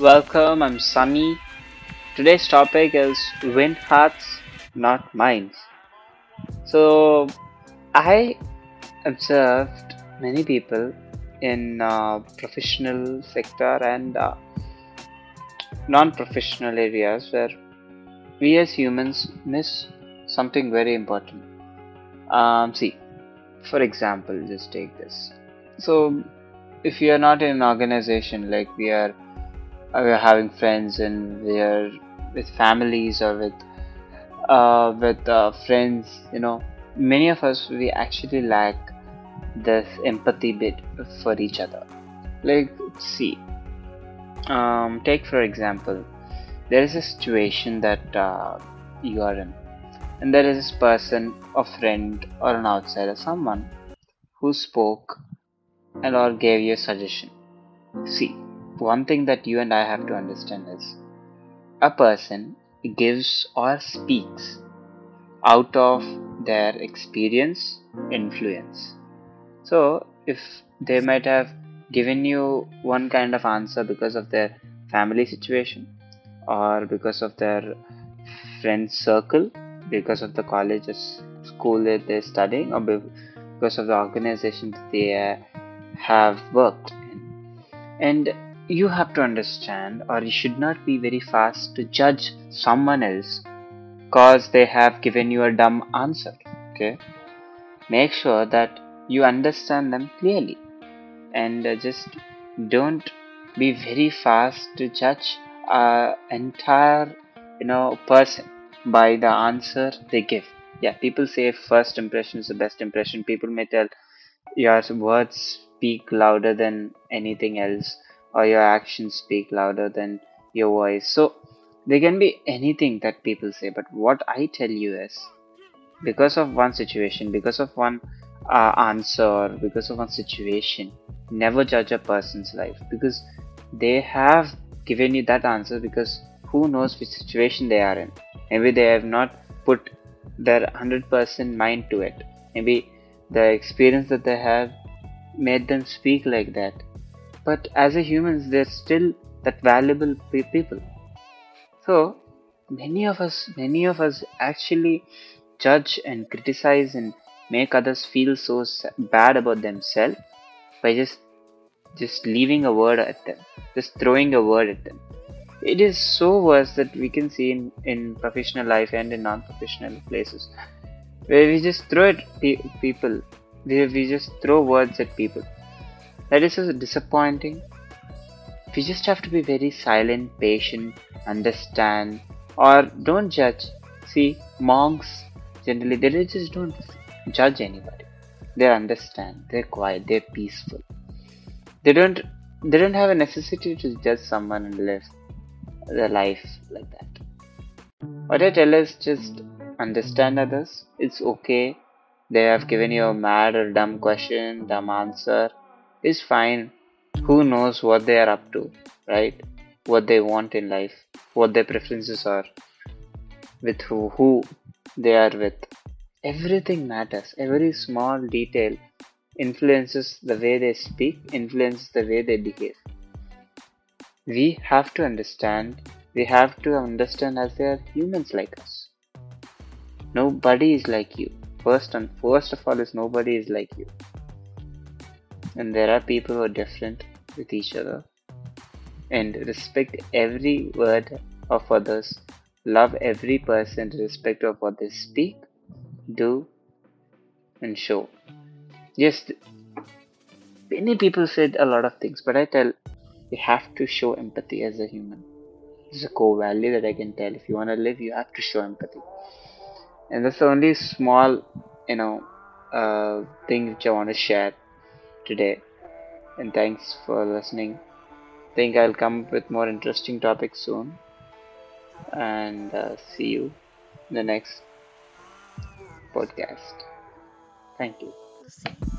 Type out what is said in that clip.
welcome. I'm Sunny. Today's topic is win hearts, not minds. So, I observed many people in uh, professional sector and uh, non-professional areas where we as humans miss something very important. Um, see, for example, just take this. So, if you are not in an organization like we are we're having friends and we're with families or with uh, with uh, friends you know. Many of us we actually lack this empathy bit for each other. Like see um, take for example there is a situation that uh, you are in and there is this person a friend or an outsider someone who spoke and or gave you a suggestion. See one thing that you and I have to understand is a person gives or speaks out of their experience, influence. So, if they might have given you one kind of answer because of their family situation or because of their friend circle, because of the colleges, school that they're studying, or because of the organization that they uh, have worked in. And you have to understand or you should not be very fast to judge someone else cause they have given you a dumb answer okay? Make sure that you understand them clearly and just don't be very fast to judge a entire you know person by the answer they give. Yeah people say first impression is the best impression. People may tell your words speak louder than anything else or your actions speak louder than your voice. So there can be anything that people say, but what I tell you is because of one situation, because of one uh, answer, because of one situation, never judge a person's life because they have given you that answer because who knows which situation they are in. Maybe they have not put their 100% mind to it. Maybe the experience that they have made them speak like that but as a humans they're still that valuable people. So many of us many of us actually judge and criticize and make others feel so bad about themselves by just just leaving a word at them just throwing a word at them. It is so worse that we can see in, in professional life and in non-professional places where we just throw at pe- people we, we just throw words at people that is so disappointing. We just have to be very silent, patient, understand, or don't judge. See, monks generally they just don't judge anybody. They understand. They're quiet. They're peaceful. They don't. They don't have a necessity to judge someone and live their life like that. What I tell is just understand others. It's okay. They have given you a mad or dumb question, dumb answer is fine. Who knows what they are up to, right? What they want in life, what their preferences are, with who, who they are with. Everything matters. Every small detail influences the way they speak, influences the way they behave. We have to understand, we have to understand as they are humans like us. Nobody is like you. First and first of all is nobody is like you and there are people who are different with each other. And respect every word of others. Love every person respect of what they speak do and show. Yes many people said a lot of things but i tell you have to show empathy as a human. It's a core value that i can tell. If you want to live you have to show empathy. And that's the only small you know uh, thing which i want to share today and thanks for listening. Think i'll come up with more interesting topics soon and uh, see you in the next podcast. Thank you